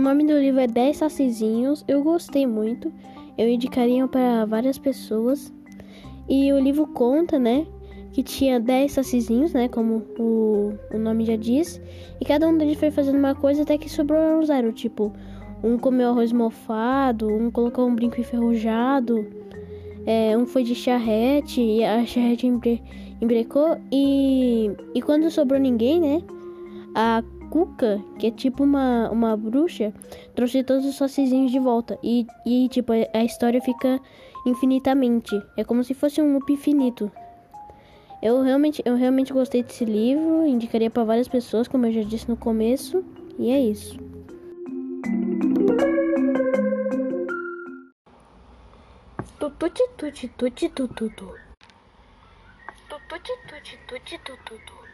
O nome do livro é 10 Sacizinhos. Eu gostei muito. Eu indicaria para várias pessoas. E o livro conta, né? Que tinha 10 sacizinhos, né? Como o, o nome já diz. E cada um deles foi fazendo uma coisa até que sobrou zero. Tipo, um comeu arroz mofado, um colocou um brinco enferrujado. É, um foi de charrete e a charrete empre, embrecou. E, e quando sobrou ninguém, né? A Cuca, que é tipo uma, uma bruxa, trouxe todos os sacizinhos de volta. E, e tipo, a história fica infinitamente. É como se fosse um loop infinito. Eu realmente, eu realmente gostei desse livro, indicaria para várias pessoas, como eu já disse no começo, e é isso. Tututi tuti tuti tututu. Tututi tuti tuti tututu.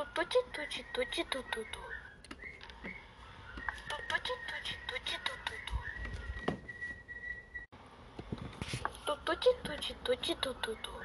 Tututi tuti tuti tututu. Tututi tuti tuti tututu. Tututi tuti tuti tututu.